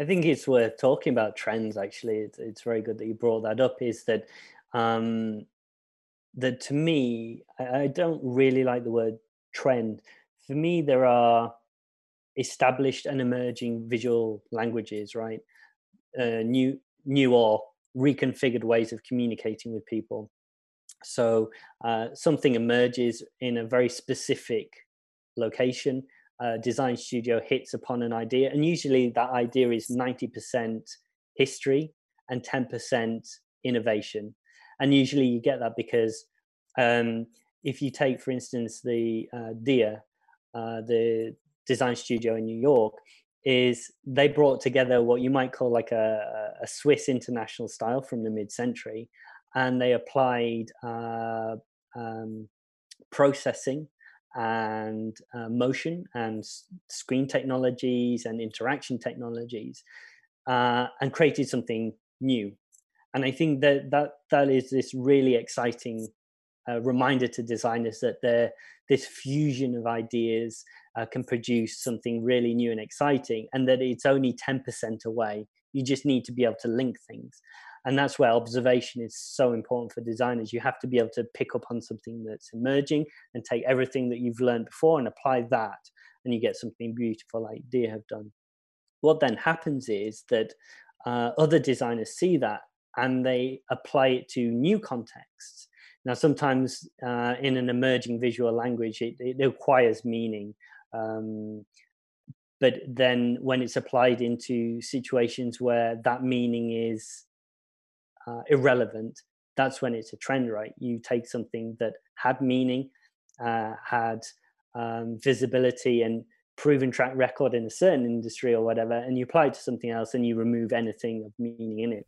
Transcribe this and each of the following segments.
I think it's worth talking about trends. Actually, it's, it's very good that you brought that up. Is that um, that to me, I, I don't really like the word trend. For me, there are established and emerging visual languages, right? Uh, new, new or reconfigured ways of communicating with people. So uh, something emerges in a very specific location. Uh, design studio hits upon an idea, and usually that idea is 90% history and 10% innovation. And usually you get that because um, if you take, for instance, the uh, DIA, uh, the design studio in New York, is they brought together what you might call like a, a Swiss international style from the mid-century, and they applied uh, um, processing and uh, motion and screen technologies and interaction technologies, uh, and created something new. And I think that that that is this really exciting uh, reminder to designers that this fusion of ideas uh, can produce something really new and exciting, and that it's only 10% away. You just need to be able to link things. And that's where observation is so important for designers. You have to be able to pick up on something that's emerging and take everything that you've learned before and apply that, and you get something beautiful like Dia have done. What then happens is that uh, other designers see that and they apply it to new contexts. Now, sometimes uh, in an emerging visual language, it, it acquires meaning. Um, but then when it's applied into situations where that meaning is uh, irrelevant, that's when it's a trend, right? You take something that had meaning, uh, had um, visibility and proven track record in a certain industry or whatever, and you apply it to something else and you remove anything of meaning in it.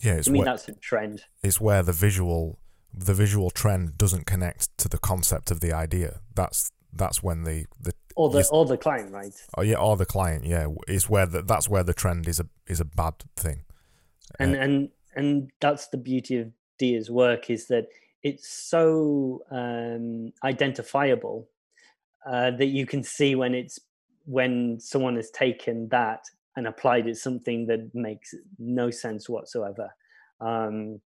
Yeah, it's I mean where, that's a trend. It's where the visual the visual trend doesn't connect to the concept of the idea. That's that's when the the or the or the client, right? Oh yeah, or the client. Yeah, it's where the, that's where the trend is a is a bad thing. And uh, and and that's the beauty of Dia's work is that it's so um, identifiable uh, that you can see when it's when someone has taken that and applied it something that makes no sense whatsoever. Um,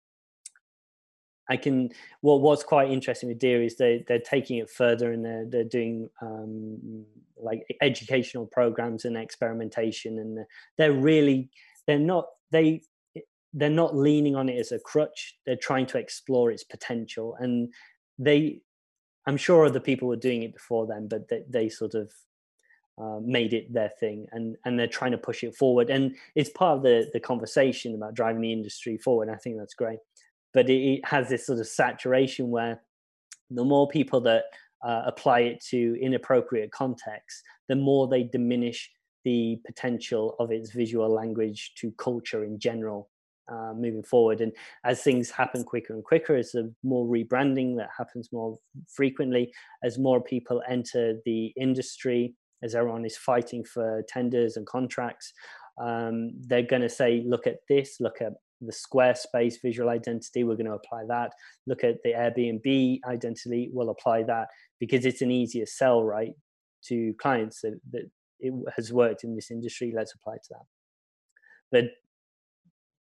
I can. Well, what's quite interesting with Dia is they they're taking it further and they're they're doing um, like educational programs and experimentation, and they're really they're not they they're not leaning on it as a crutch. They're trying to explore its potential, and they. I'm sure other people were doing it before them, but they, they sort of uh, made it their thing and and they're trying to push it forward and it's part of the the conversation about driving the industry forward i think that's great but it, it has this sort of saturation where the more people that uh, apply it to inappropriate contexts the more they diminish the potential of its visual language to culture in general uh, moving forward. And as things happen quicker and quicker, as the more rebranding that happens more frequently, as more people enter the industry, as everyone is fighting for tenders and contracts, um, they're going to say, look at this, look at the Squarespace visual identity, we're going to apply that. Look at the Airbnb identity, we'll apply that because it's an easier sell, right, to clients that, that it has worked in this industry. Let's apply to that. But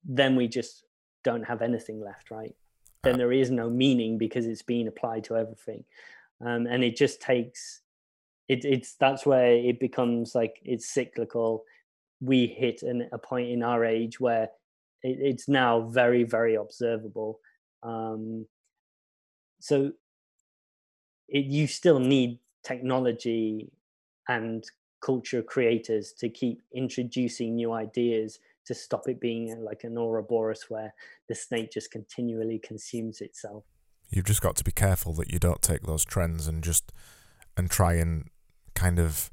then we just don't have anything left, right? Then uh. there is no meaning because it's being applied to everything. Um, and it just takes it, it's that's where it becomes like it's cyclical we hit an, a point in our age where it, it's now very very observable um, so it, you still need technology and culture creators to keep introducing new ideas to stop it being like an Ouroboros where the snake just continually consumes itself. You've just got to be careful that you don't take those trends and just and try and kind of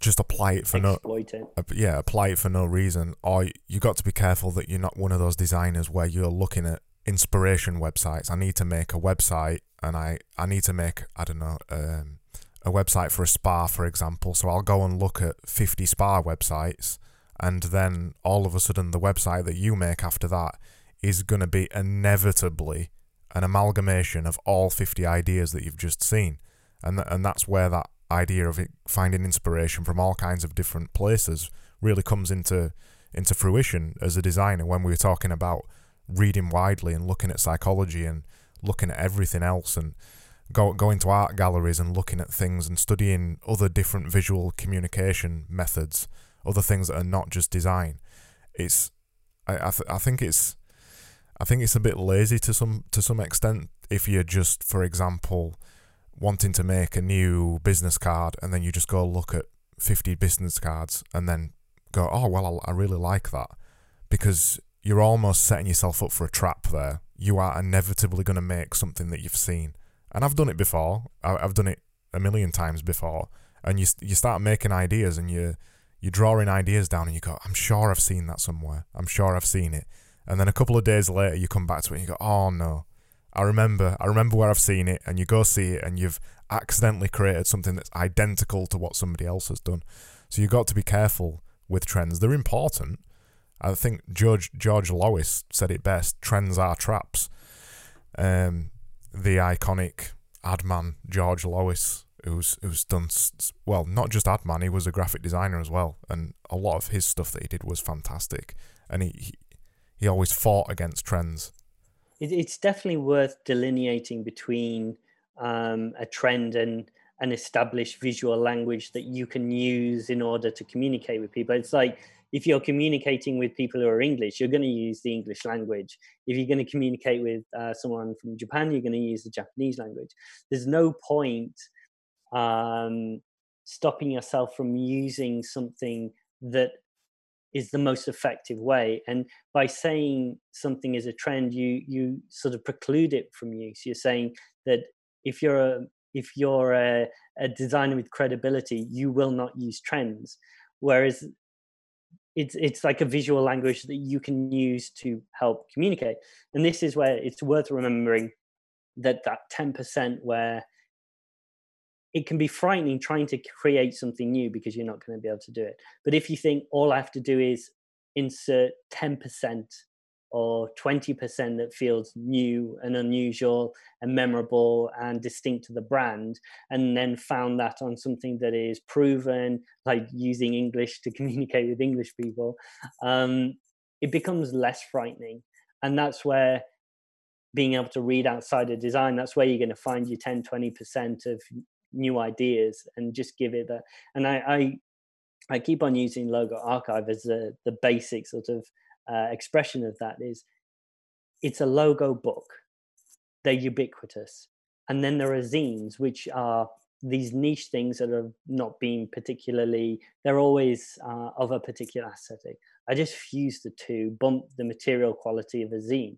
just apply it for Exploit no it. yeah apply it for no reason or you got to be careful that you're not one of those designers where you're looking at inspiration websites i need to make a website and i i need to make i don't know um, a website for a spa for example so i'll go and look at 50 spa websites and then all of a sudden the website that you make after that is going to be inevitably an amalgamation of all 50 ideas that you've just seen. And th- and that's where that idea of finding inspiration from all kinds of different places really comes into into fruition as a designer when we were talking about reading widely and looking at psychology and looking at everything else and go, going to art galleries and looking at things and studying other different visual communication methods, other things that are not just design. It's I I, th- I think it's I think it's a bit lazy to some to some extent if you're just for example wanting to make a new business card and then you just go look at 50 business cards and then go oh well I, I really like that because you're almost setting yourself up for a trap there you are inevitably going to make something that you've seen and I've done it before. I've done it a million times before. And you you start making ideas, and you you're drawing ideas down, and you go, "I'm sure I've seen that somewhere. I'm sure I've seen it." And then a couple of days later, you come back to it, and you go, "Oh no, I remember. I remember where I've seen it." And you go see it, and you've accidentally created something that's identical to what somebody else has done. So you've got to be careful with trends. They're important. I think George George Lois said it best: "Trends are traps." Um, the iconic ad man George Lois, who's who's done well. Not just ad man, he was a graphic designer as well, and a lot of his stuff that he did was fantastic. And he he, he always fought against trends. it's definitely worth delineating between um, a trend and an established visual language that you can use in order to communicate with people. It's like if you're communicating with people who are English, you're going to use the English language. If you're going to communicate with uh, someone from Japan, you're going to use the Japanese language. There's no point um, stopping yourself from using something that is the most effective way. And by saying something is a trend, you you sort of preclude it from use. You're saying that if you're a if you're a, a designer with credibility, you will not use trends. Whereas it's it's like a visual language that you can use to help communicate and this is where it's worth remembering that that 10% where it can be frightening trying to create something new because you're not going to be able to do it. But if you think all i have to do is insert 10% or 20% that feels new and unusual and memorable and distinct to the brand and then found that on something that is proven like using english to communicate with english people um, it becomes less frightening. And that's where being able to read outside of design that's where you're going to find your 10 20% of new ideas and just give it that and I, I I keep on using logo archive as the the basic sort of uh, expression of that is it's a logo book. They're ubiquitous. And then there are zines, which are these niche things that are not being particularly, they're always uh, of a particular aesthetic. I just fuse the two, bump the material quality of a zine.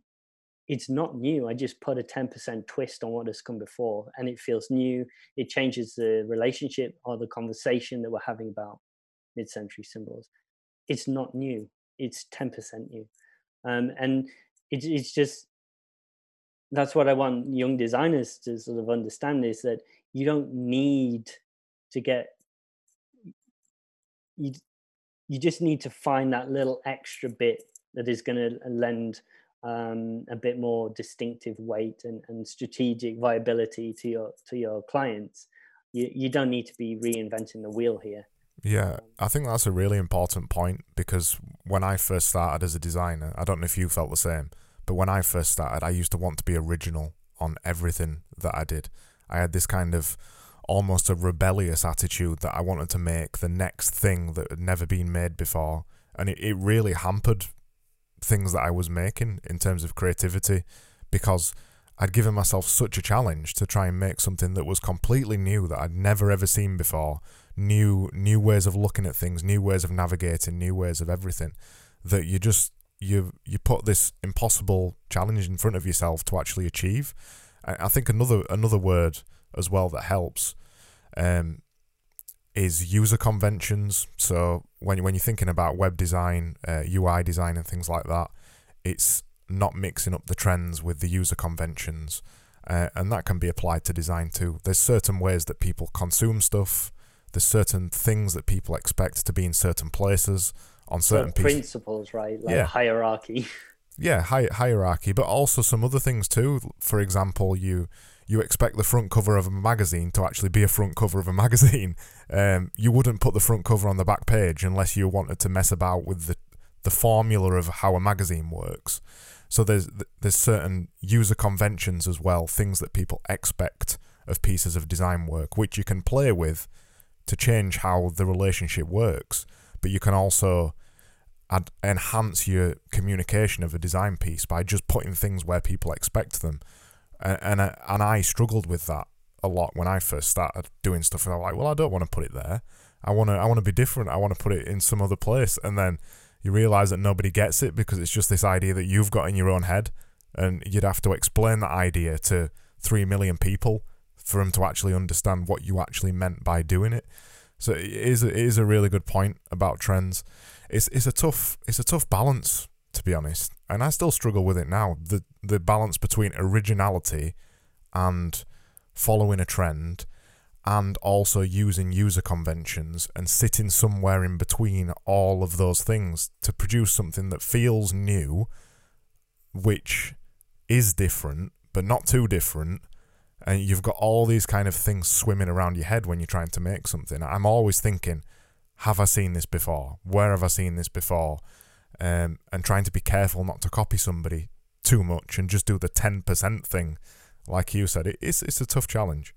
It's not new. I just put a 10% twist on what has come before and it feels new. It changes the relationship or the conversation that we're having about mid century symbols. It's not new it's 10% new um, and it, it's just that's what i want young designers to sort of understand is that you don't need to get you you just need to find that little extra bit that is going to lend um, a bit more distinctive weight and, and strategic viability to your to your clients you, you don't need to be reinventing the wheel here yeah, I think that's a really important point because when I first started as a designer, I don't know if you felt the same, but when I first started, I used to want to be original on everything that I did. I had this kind of almost a rebellious attitude that I wanted to make the next thing that had never been made before. And it, it really hampered things that I was making in terms of creativity because I'd given myself such a challenge to try and make something that was completely new that I'd never ever seen before new new ways of looking at things, new ways of navigating, new ways of everything. That you just you you put this impossible challenge in front of yourself to actually achieve. I, think another another word as well that helps um, is user conventions. So when when you're thinking about web design, uh, UI design, and things like that, it's not mixing up the trends with the user conventions. Uh, and that can be applied to design too. There's certain ways that people consume stuff, there's certain things that people expect to be in certain places on certain principles, right? Like yeah. hierarchy. Yeah, hi- hierarchy, but also some other things too. For example, you you expect the front cover of a magazine to actually be a front cover of a magazine. Um, you wouldn't put the front cover on the back page unless you wanted to mess about with the the formula of how a magazine works. So there's there's certain user conventions as well, things that people expect of pieces of design work, which you can play with to change how the relationship works. But you can also add, enhance your communication of a design piece by just putting things where people expect them. And and, I, and I struggled with that a lot when I first started doing stuff. And I'm like, well, I don't want to put it there. I want to I want to be different. I want to put it in some other place. And then you realize that nobody gets it because it's just this idea that you've got in your own head, and you'd have to explain that idea to three million people for them to actually understand what you actually meant by doing it. So it is it is a really good point about trends. It's it's a tough it's a tough balance to be honest, and I still struggle with it now. the The balance between originality and following a trend and also using user conventions and sitting somewhere in between all of those things to produce something that feels new, which is different, but not too different. And you've got all these kind of things swimming around your head when you're trying to make something. I'm always thinking, have I seen this before? Where have I seen this before? Um, and trying to be careful not to copy somebody too much and just do the 10% thing. Like you said, it's, it's a tough challenge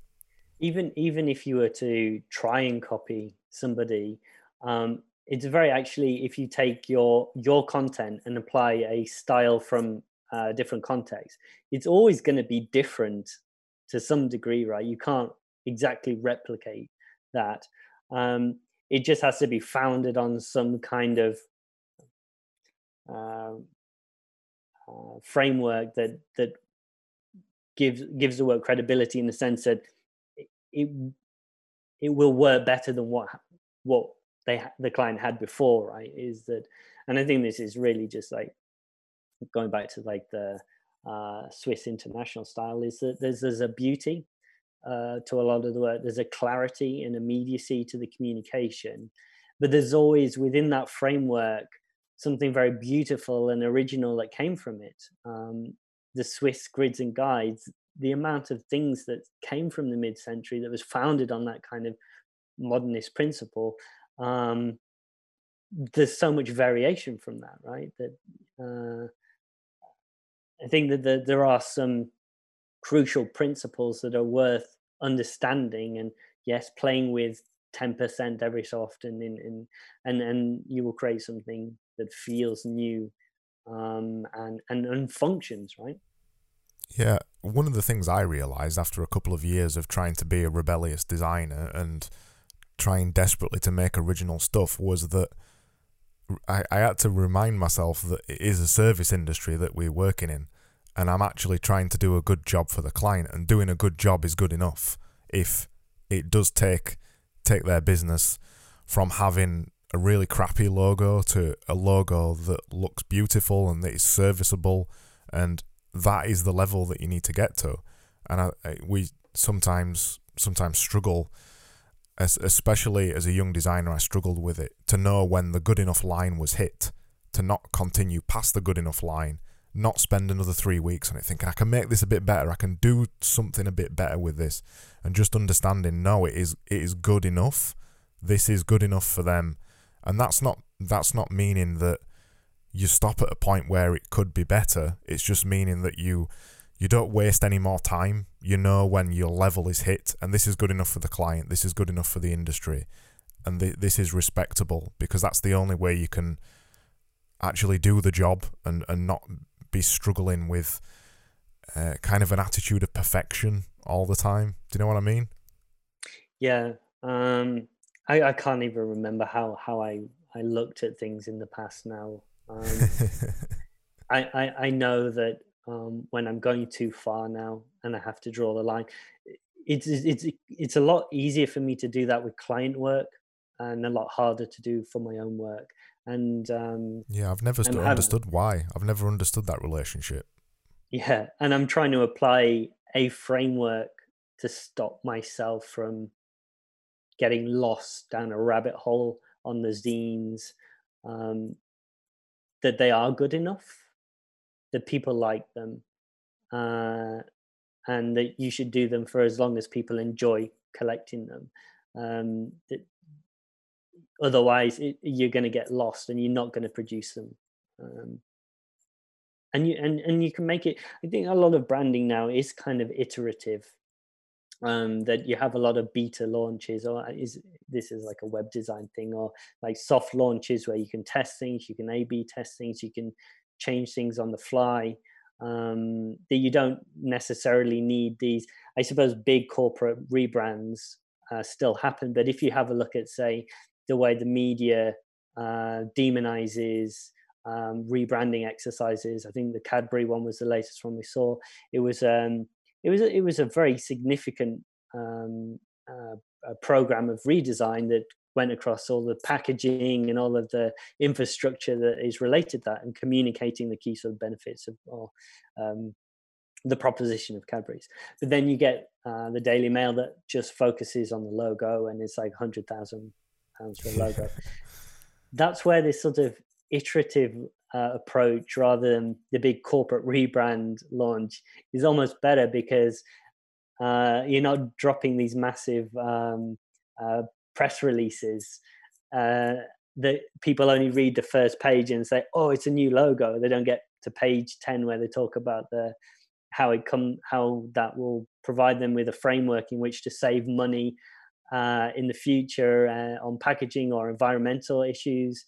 even even if you were to try and copy somebody um, it's very actually if you take your your content and apply a style from a different context it's always going to be different to some degree right you can't exactly replicate that um, it just has to be founded on some kind of uh, uh, framework that that gives gives the work credibility in the sense that it it will work better than what what they the client had before right? Is that and i think this is really just like going back to like the uh, swiss international style is that there's there's a beauty uh, to a lot of the work. There's a clarity and immediacy to the communication but there's always within that framework something very beautiful and original that came from it. Um, the swiss grids and guides the amount of things that came from the mid-century that was founded on that kind of modernist principle um, there's so much variation from that right? That uh, i think that the, there are some crucial principles that are worth understanding and yes playing with 10% every so often in, in and and you will create something that feels new um, and, and and functions right? Yeah, one of the things I realized after a couple of years of trying to be a rebellious designer and trying desperately to make original stuff was that I, I had to remind myself that it is a service industry that we're working in and I'm actually trying to do a good job for the client and doing a good job is good enough if it does take take their business from having a really crappy logo to a logo that looks beautiful and that is serviceable and that is the level that you need to get to. And I, I, we sometimes sometimes struggle, as, especially as a young designer, I struggled with it to know when the good enough line was hit, to not continue past the good enough line, not spend another three weeks on it thinking I can make this a bit better, I can do something a bit better with this, and just understanding no, it is it is good enough. This is good enough for them, and that's not that's not meaning that you stop at a point where it could be better. It's just meaning that you you don't waste any more time. You know when your level is hit, and this is good enough for the client. This is good enough for the industry, and th- this is respectable because that's the only way you can actually do the job and and not be struggling with uh, kind of an attitude of perfection all the time. Do you know what I mean? Yeah. Um, I, I can't even remember how, how I, I looked at things in the past now. Um, I, I, I know that um, when I'm going too far now and I have to draw the line, it's it's it's a lot easier for me to do that with client work and a lot harder to do for my own work. And um, yeah, I've never st- understood why. I've never understood that relationship. Yeah, and I'm trying to apply a framework to stop myself from getting lost down a rabbit hole on the zines um, that they are good enough, that people like them, uh, and that you should do them for as long as people enjoy collecting them. Um, that otherwise, it, you're going to get lost and you're not going to produce them. Um, and you and, and you can make it. I think a lot of branding now is kind of iterative. Um, that you have a lot of beta launches, or is this is like a web design thing, or like soft launches where you can test things, you can A/B test things, you can change things on the fly um, that you don't necessarily need these. I suppose big corporate rebrands uh, still happen, but if you have a look at, say, the way the media uh, demonizes um, rebranding exercises, I think the Cadbury one was the latest one we saw. It was um, it was it was a very significant um, uh, program of redesign that went across all the packaging and all of the infrastructure that is related to that and communicating the key sort of benefits of or, um, the proposition of Cadbury's. But then you get uh, the Daily Mail that just focuses on the logo and it's like hundred thousand pounds for a logo. That's where this sort of iterative uh, approach, rather than the big corporate rebrand launch, is almost better because uh, you're not dropping these massive um, uh, press releases uh, that people only read the first page and say, "Oh, it's a new logo." They don't get to page ten where they talk about the how it come how that will provide them with a framework in which to save money uh, in the future uh, on packaging or environmental issues.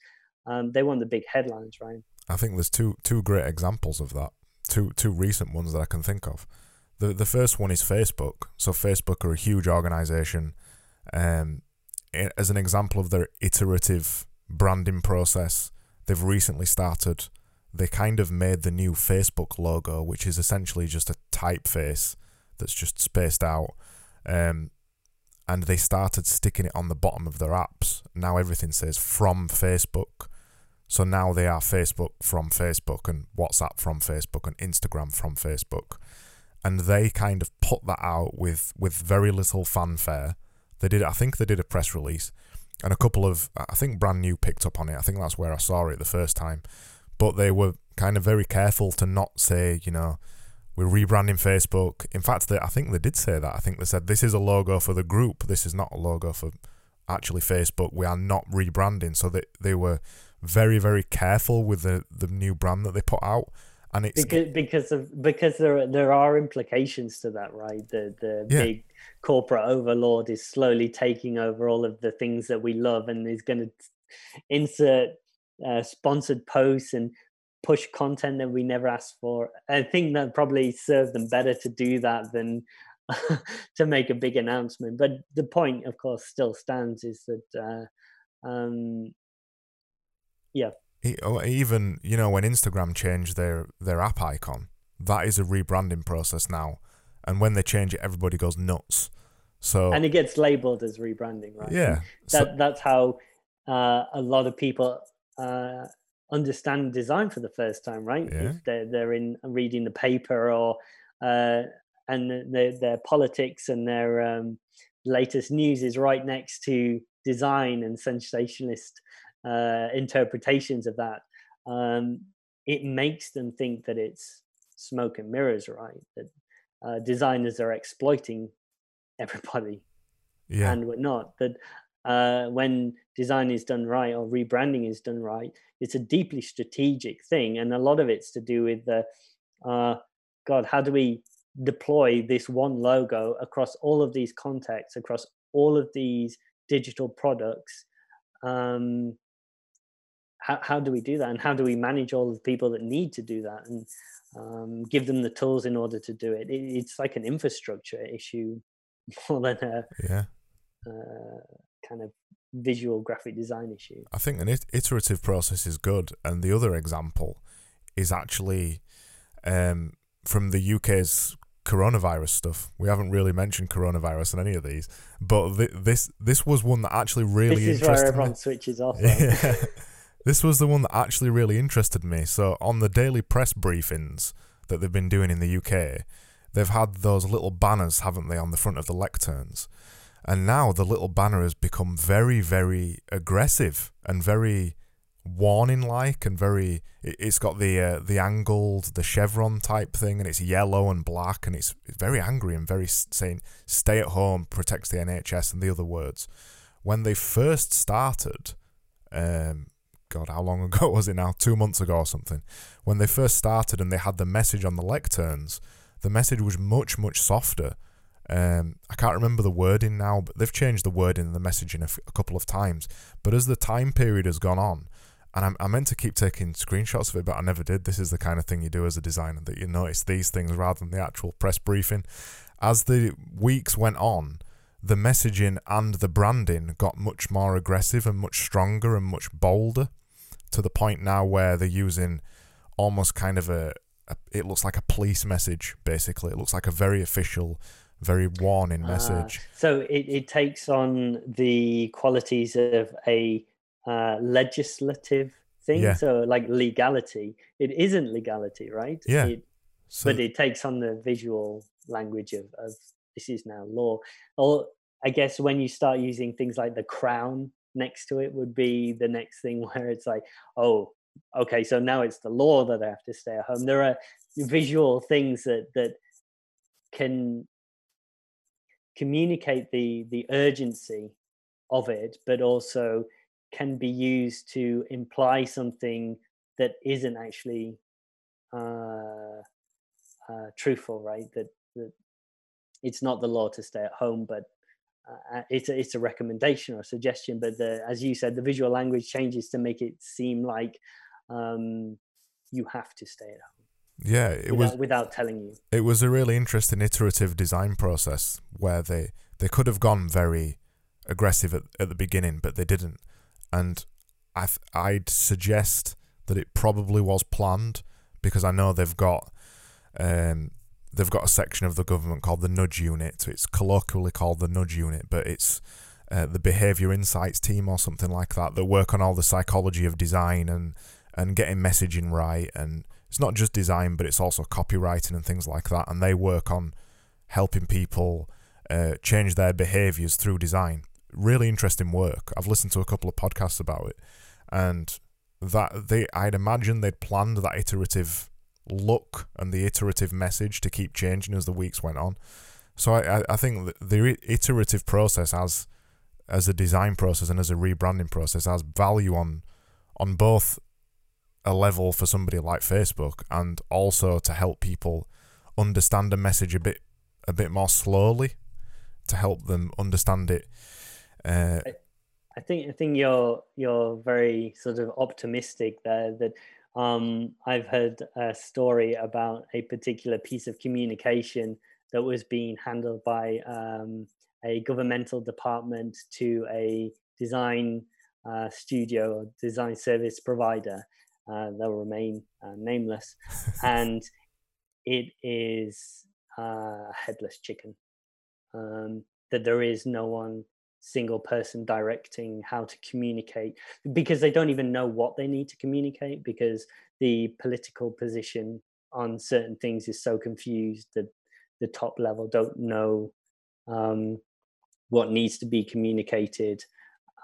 Um, they want the big headlines, right? I think there's two two great examples of that. Two two recent ones that I can think of. The the first one is Facebook. So Facebook are a huge organization. Um, as an example of their iterative branding process, they've recently started. They kind of made the new Facebook logo, which is essentially just a typeface that's just spaced out. Um, and they started sticking it on the bottom of their apps. Now everything says from Facebook. So now they are Facebook from Facebook and WhatsApp from Facebook and Instagram from Facebook. And they kind of put that out with, with very little fanfare they did. I think they did a press release, and a couple of I think brand new picked up on it. I think that's where I saw it the first time. But they were kind of very careful to not say, you know, we're rebranding Facebook. In fact, they, I think they did say that. I think they said this is a logo for the group. This is not a logo for actually Facebook. We are not rebranding. So they they were very very careful with the the new brand that they put out. And it's because, because of because there there are implications to that right? The the yeah. big corporate overlord is slowly taking over all of the things that we love and is going to insert uh, sponsored posts and push content that we never asked for. I think that probably served them better to do that than to make a big announcement. But the point of course still stands is that uh, um, yeah Oh, even you know when Instagram changed their their app icon, that is a rebranding process now, and when they change it, everybody goes nuts. So and it gets labeled as rebranding, right? Yeah, that so, that's how uh, a lot of people uh, understand design for the first time, right? Yeah. If they're they're in reading the paper or uh, and their their politics and their um, latest news is right next to design and sensationalist uh, interpretations of that, um, it makes them think that it's smoke and mirrors, right? That uh, designers are exploiting everybody, yeah. and whatnot. That uh, when design is done right or rebranding is done right, it's a deeply strategic thing, and a lot of it's to do with the uh, God. How do we deploy this one logo across all of these contexts, across all of these digital products? Um, how, how do we do that and how do we manage all the people that need to do that and um, give them the tools in order to do it, it it's like an infrastructure issue more than a yeah uh, kind of visual graphic design issue i think an iterative process is good and the other example is actually um, from the uk's coronavirus stuff. We haven't really mentioned coronavirus in any of these, but th- this this was one that actually really this is interested where everyone me. switches off. Yeah. This was the one that actually really interested me. So on the daily press briefings that they've been doing in the UK, they've had those little banners, haven't they, on the front of the lecterns. And now the little banner has become very, very aggressive and very warning like and very it, has got the uh, the angled the chevron type thing and it's yellow and black and it's very angry and very saying stay at home protects the NHS and the other words when they first started um god how long ago was it now 2 months ago or something when they first started and they had the message on the lecterns the message was much much softer um, I can't remember the wording now, but they've changed the wording and the messaging a, f- a couple of times. But as the time period has gone on, and I'm, I meant to keep taking screenshots of it, but I never did. This is the kind of thing you do as a designer that you notice these things rather than the actual press briefing. As the weeks went on, the messaging and the branding got much more aggressive and much stronger and much bolder to the point now where they're using almost kind of a, a it looks like a police message basically. It looks like a very official very warning ah, message. Uh, so it, it takes on the qualities of a uh, legislative thing. Yeah. So like legality, it isn't legality, right? Yeah. It, so, but it takes on the visual language of, of this is now law. Or I guess when you start using things like the crown next to it would be the next thing where it's like, oh, okay, so now it's the law that I have to stay at home. There are visual things that that can communicate the the urgency of it, but also can be used to imply something that isn't actually uh, uh, truthful, right? That, that it's not the law to stay at home, but uh, it's a, it's a recommendation or a suggestion. But the, as you said, the visual language changes to make it seem like um, you have to stay at home. Yeah, it without, was without telling you. It was a really interesting iterative design process where they they could have gone very aggressive at, at the beginning, but they didn't and I th- I'd suggest that it probably was planned because I know they've got um, they've got a section of the government called the Nudge Unit. It's colloquially called the Nudge Unit, but it's uh, the Behavior Insights team or something like that that work on all the psychology of design and and getting messaging right. And it's not just design, but it's also copywriting and things like that. And they work on helping people uh, change their behaviors through design really interesting work. I've listened to a couple of podcasts about it, and that they I'd imagine they'd planned that iterative look and the iterative message to keep changing as the weeks went on. So I, I think the iterative process as as a design process and as a rebranding process has value on on both a level for somebody like Facebook and also to help people understand a message a bit a bit more slowly to help them understand it uh, I, I think I think you're you're very sort of optimistic there. That um, I've heard a story about a particular piece of communication that was being handled by um, a governmental department to a design uh, studio or design service provider. Uh, they'll remain uh, nameless, and it is uh, headless chicken. Um, that there is no one single person directing how to communicate because they don't even know what they need to communicate because the political position on certain things is so confused that the top level don't know um, what needs to be communicated.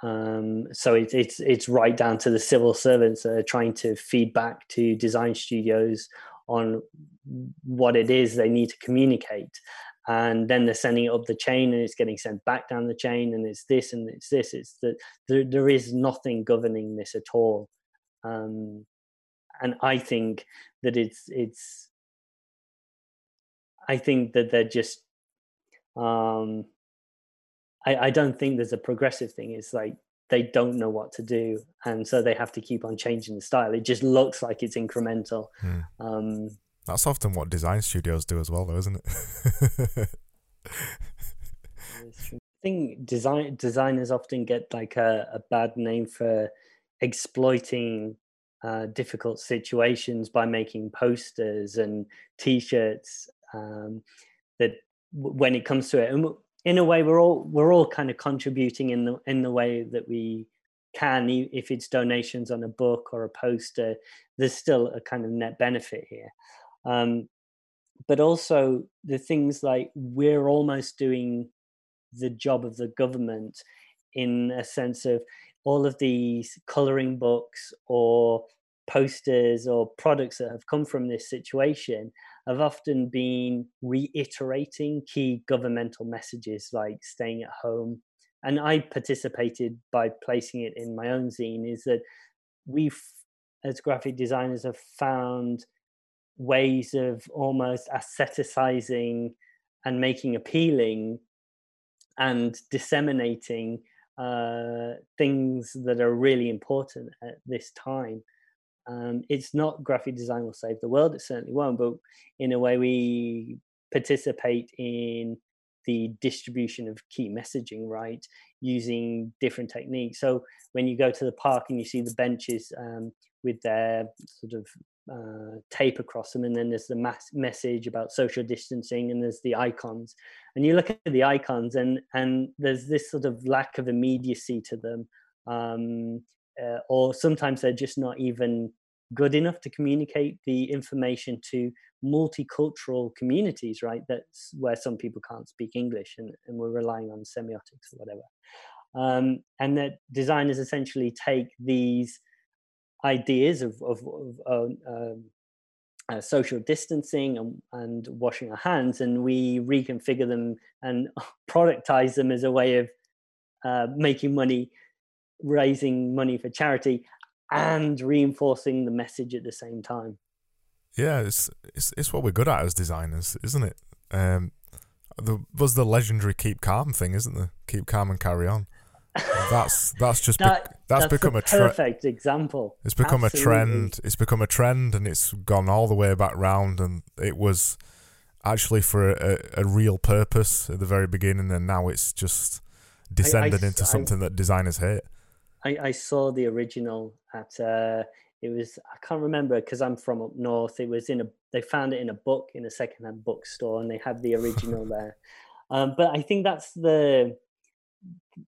Um, so it, it's it's right down to the civil servants that are trying to feed back to design studios on what it is they need to communicate and then they're sending it up the chain and it's getting sent back down the chain and it's this and it's this. It's that there, there is nothing governing this at all. Um, and i think that it's it's i think that they're just um, I, I don't think there's a progressive thing. It's like they don't know what to do and so they have to keep on changing the style. It just looks like it's incremental. Hmm. um, that's often what design studios do as well, though, isn't it? I think design designers often get like a, a bad name for exploiting uh, difficult situations by making posters and T-shirts. Um, that when it comes to it, and in a way, we're all we're all kind of contributing in the in the way that we can. If it's donations on a book or a poster, there's still a kind of net benefit here. Um, but also the things like we're almost doing the job of the government in a sense of all of these coloring books or posters or products that have come from this situation have often been reiterating key governmental messages like staying at home. And I participated by placing it in my own zine, is that we've, as graphic designers, have found ways of almost aestheticizing and making appealing and disseminating uh, things that are really important at this time. Um, it's not graphic design will save the world, it certainly won't, but in a way, we participate in the distribution of key messaging, right? Using different techniques. So when you go to the park and you see the benches um, with their sort of uh, tape across them, and then there's the mass message about social distancing, and there's the icons. And you look at the icons, and and there's this sort of lack of immediacy to them, um, uh, or sometimes they're just not even good enough to communicate the information to multicultural communities. Right, that's where some people can't speak English, and, and we're relying on semiotics or whatever. Um, and that designers essentially take these ideas of, of, of um, uh, social distancing and, and, washing our hands, and we reconfigure them and productize them as a way of uh, making money, raising money for charity, and reinforcing the message at the same time. Yeah, it's it's, it's what we're good at as designers, isn't it? Um, there was the legendary "keep calm" thing, isn't there? Keep calm and carry on that's that's just that, that's, that's become a, tre- perfect example. It's become Absolutely. a trend. It's become a trend, and it's gone all the way back round. And it was actually for a, a, real purpose at the very beginning, and now it's just descended I, I, into something I, that designers hate. I, saw the original at uh, it was I can't remember because I'm from up north. It was in a they found it in a book in a secondhand bookstore, and they had the original there. Um, but I think that's the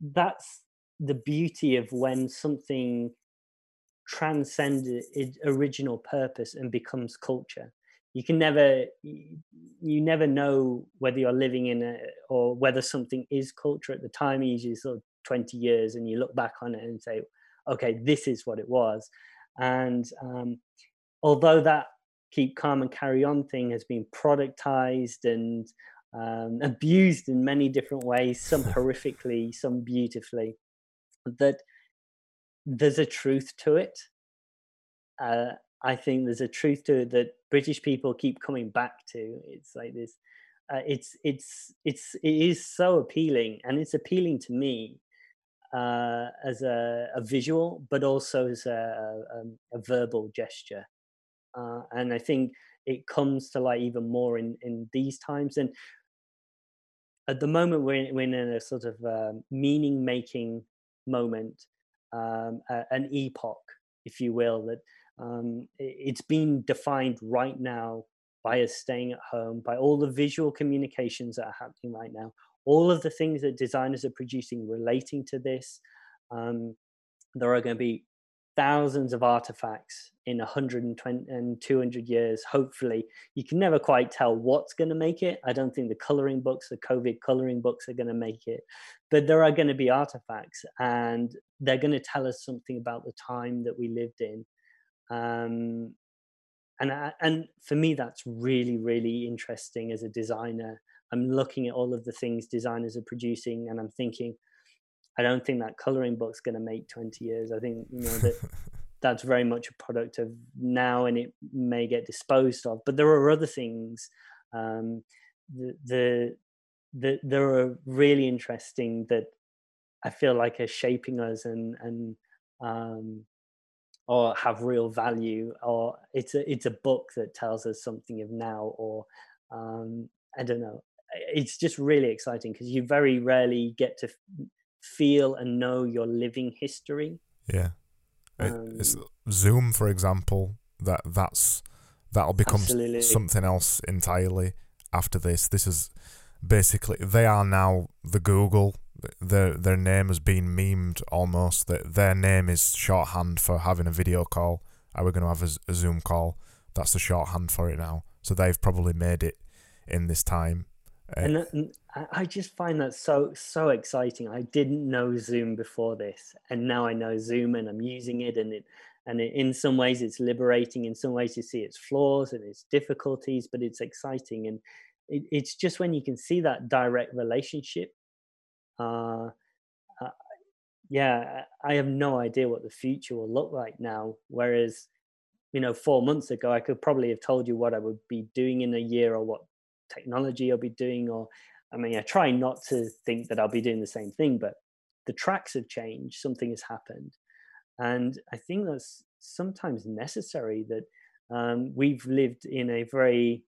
that's the beauty of when something transcends its original purpose and becomes culture you can never you never know whether you're living in a or whether something is culture at the time usually sort of 20 years and you look back on it and say okay this is what it was and um, although that keep calm and carry on thing has been productized and um, abused in many different ways, some horrifically, some beautifully. That there's a truth to it. Uh, I think there's a truth to it that British people keep coming back to. It's like this. Uh, it's it's it's it is so appealing, and it's appealing to me uh, as a, a, visual, but also as a, a, um, a verbal gesture. Uh, and I think it comes to light even more in in these times. And at the moment we're, we're in a sort of um, meaning making moment um, an epoch if you will that um, it's being defined right now by us staying at home by all the visual communications that are happening right now all of the things that designers are producing relating to this um, there are going to be thousands of artifacts in 120 and 200 years. Hopefully you can never quite tell what's going to make it. I don't think the coloring books the covid coloring books are going to make it. But there are going to be artifacts and they're going to tell us something about the time that we lived in. Um, and I, and for me that's really really interesting as a designer. I'm looking at all of the things designers are producing and i'm thinking I don't think that coloring book's going to make 20 years. I think you know that that's very much a product of now, and it may get disposed of. But there are other things. Um, the, the the there are really interesting that I feel like are shaping us and and um, or have real value, or it's a it's a book that tells us something of now, or um, I don't know. It's just really exciting because you very rarely get to feel and know your living history. Yeah. Um, it's Zoom, for example, that that's that'll become absolutely. something else entirely after this. This is basically they are now the Google. Their their name has been memed almost. That their name is shorthand for having a video call. Are we going to have a, a Zoom call? That's the shorthand for it now. So they've probably made it in this time and, and I just find that so so exciting. I didn't know Zoom before this, and now I know Zoom, and I'm using it, and it and it, in some ways it's liberating. In some ways, you see its flaws and its difficulties, but it's exciting, and it, it's just when you can see that direct relationship. Uh, uh, yeah, I have no idea what the future will look like now. Whereas, you know, four months ago, I could probably have told you what I would be doing in a year or what technology I'll be doing, or I mean, I try not to think that I'll be doing the same thing, but the tracks have changed, something has happened. And I think that's sometimes necessary that um, we've lived in a very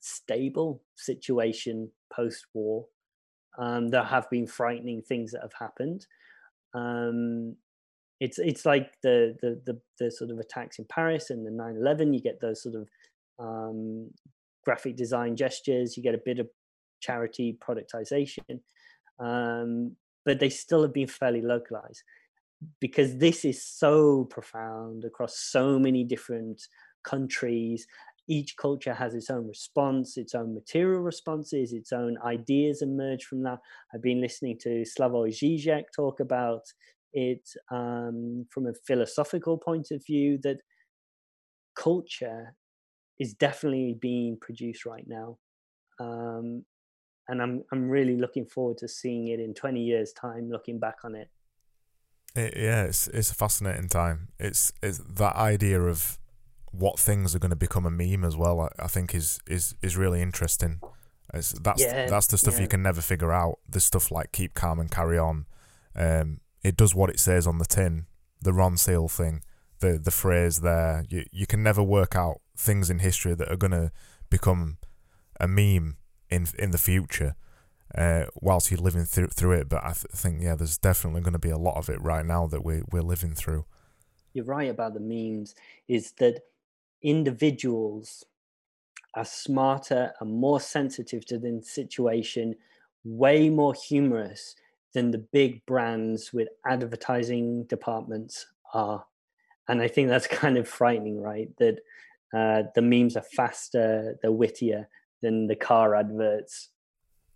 stable situation post war. Um, there have been frightening things that have happened. Um, it's it's like the, the, the the sort of attacks in Paris and the 9/11. You get those sort of um, graphic design gestures, you get a bit of charity productization, um, but they still have been fairly localized because this is so profound across so many different countries. Each culture has its own response, its own material responses, its own ideas emerge from that. I've been listening to Slavoj Žižek talk about it um, from a philosophical point of view that culture is definitely being produced right now. Um, and I'm I'm really looking forward to seeing it in 20 years' time, looking back on it. it yeah, it's it's a fascinating time. It's it's that idea of what things are going to become a meme as well. I, I think is is is really interesting. It's, that's yeah, that's the stuff yeah. you can never figure out. The stuff like keep calm and carry on. Um, it does what it says on the tin. The Ronseal thing, the the phrase there. You you can never work out things in history that are to become a meme in in the future uh, whilst you're living through through it. But I th- think yeah, there's definitely going to be a lot of it right now that we we're living through. You're right about the memes. Is that individuals are smarter and more sensitive to the situation, way more humorous than the big brands with advertising departments are. And I think that's kind of frightening, right? That uh, the memes are faster, they're wittier than the car adverts.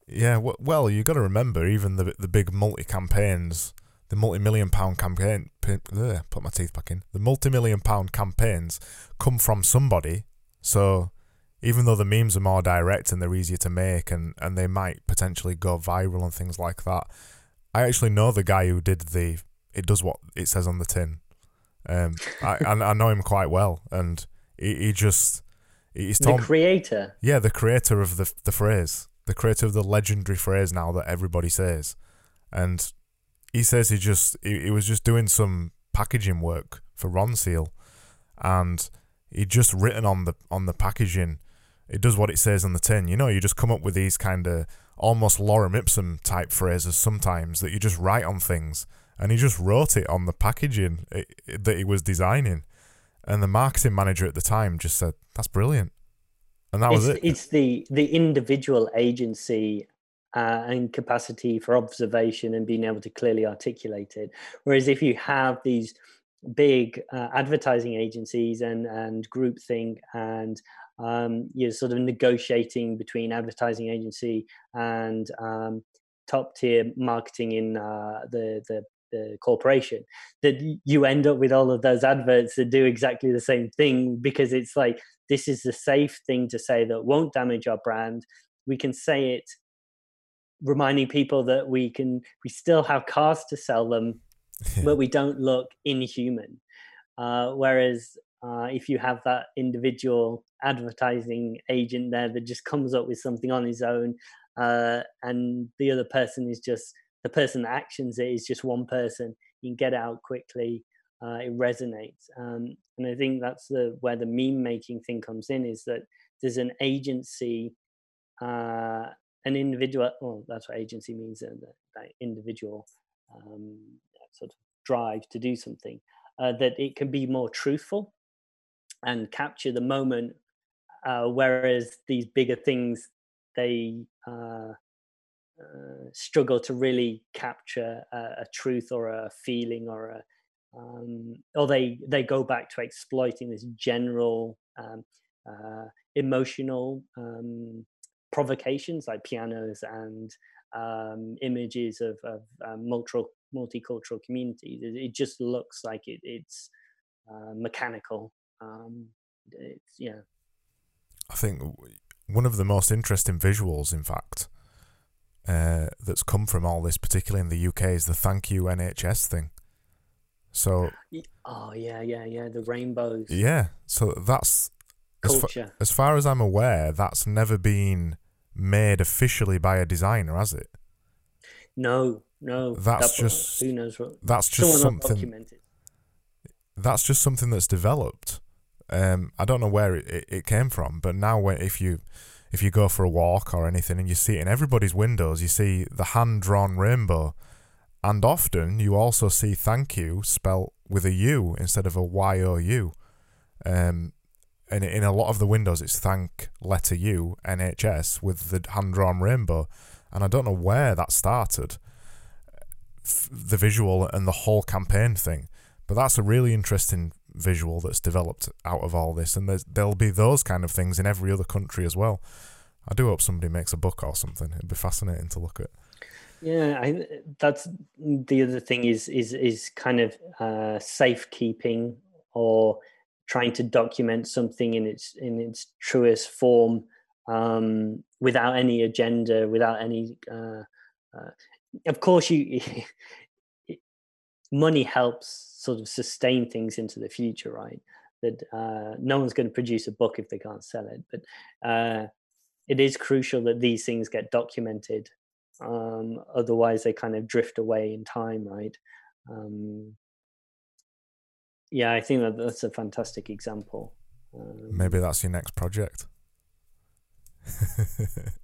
Yeah, well, you've got to remember, even the the big multi campaigns, the multi million pound campaign, ugh, put my teeth back in. The multi million pound campaigns come from somebody, so even though the memes are more direct and they're easier to make, and and they might potentially go viral and things like that. I actually know the guy who did the. It does what it says on the tin. Um, I I know him quite well, and he, he just he's told, the creator. Yeah, the creator of the the phrase, the creator of the legendary phrase now that everybody says, and he says he just he, he was just doing some packaging work for Ronseal, and he just written on the on the packaging. It does what it says on the tin. You know, you just come up with these kind of almost lorem ipsum type phrases sometimes that you just write on things. And he just wrote it on the packaging that he was designing. And the marketing manager at the time just said, "That's brilliant," and that it's, was it. It's the the individual agency uh, and capacity for observation and being able to clearly articulate it. Whereas if you have these big uh, advertising agencies and and group groupthink and um, you're sort of negotiating between advertising agency and um, top tier marketing in uh, the the the corporation that you end up with all of those adverts that do exactly the same thing because it's like this is the safe thing to say that won't damage our brand. We can say it reminding people that we can we still have cars to sell them but we don't look inhuman. Uh, whereas uh, if you have that individual advertising agent there that just comes up with something on his own uh, and the other person is just the person that actions it is just one person. You can get out quickly. Uh, it resonates, um, and I think that's the where the meme making thing comes in. Is that there's an agency, uh, an individual. Well, that's what agency means. Uh, that, that individual um, sort of drive to do something. Uh, that it can be more truthful and capture the moment, uh, whereas these bigger things they uh, struggle to really capture a, a, truth or a feeling or a um, or they they go back to exploiting this general um, uh, emotional um, provocations like pianos and um, images of, of um, multi- multicultural communities. It, it, just looks like it, it's uh, mechanical. Um, it's yeah. I think one of the most interesting visuals, in fact, uh, that's come from all this, particularly in the UK, is the "Thank You NHS" thing. So. Oh yeah, yeah, yeah. The rainbows. Yeah. So that's culture. As, fa- as far as I'm aware, that's never been made officially by a designer, has it? No, no. That's that, just who knows what. That's just something. That's just something that's developed. Um, I don't know where it, it, it came from, but now if you if you go for a walk or anything and you see it in everybody's windows, you see the hand drawn rainbow, and often you also see "thank you" spelt with a U instead of a Y O U. Um, and in a lot of the windows it's thank letter U NHS with the hand drawn rainbow, and I don't know where that started, the visual and the whole campaign thing, but that's a really interesting visual that's developed out of all this, and there'll be those kind of things in every other country as well. I do hope somebody makes a book or something. It'd be fascinating to look at. Yeah, I, that's the other thing is is is kind of uh, safekeeping or trying to document something in its in its truest form um, without any agenda, without any. Uh, uh, of course, you money helps sort of sustain things into the future, right? That uh, no one's going to produce a book if they can't sell it, but uh, it is crucial that these things get documented. Um, otherwise, they kind of drift away in time, right? Um, yeah, I think that that's a fantastic example. Um, Maybe that's your next project.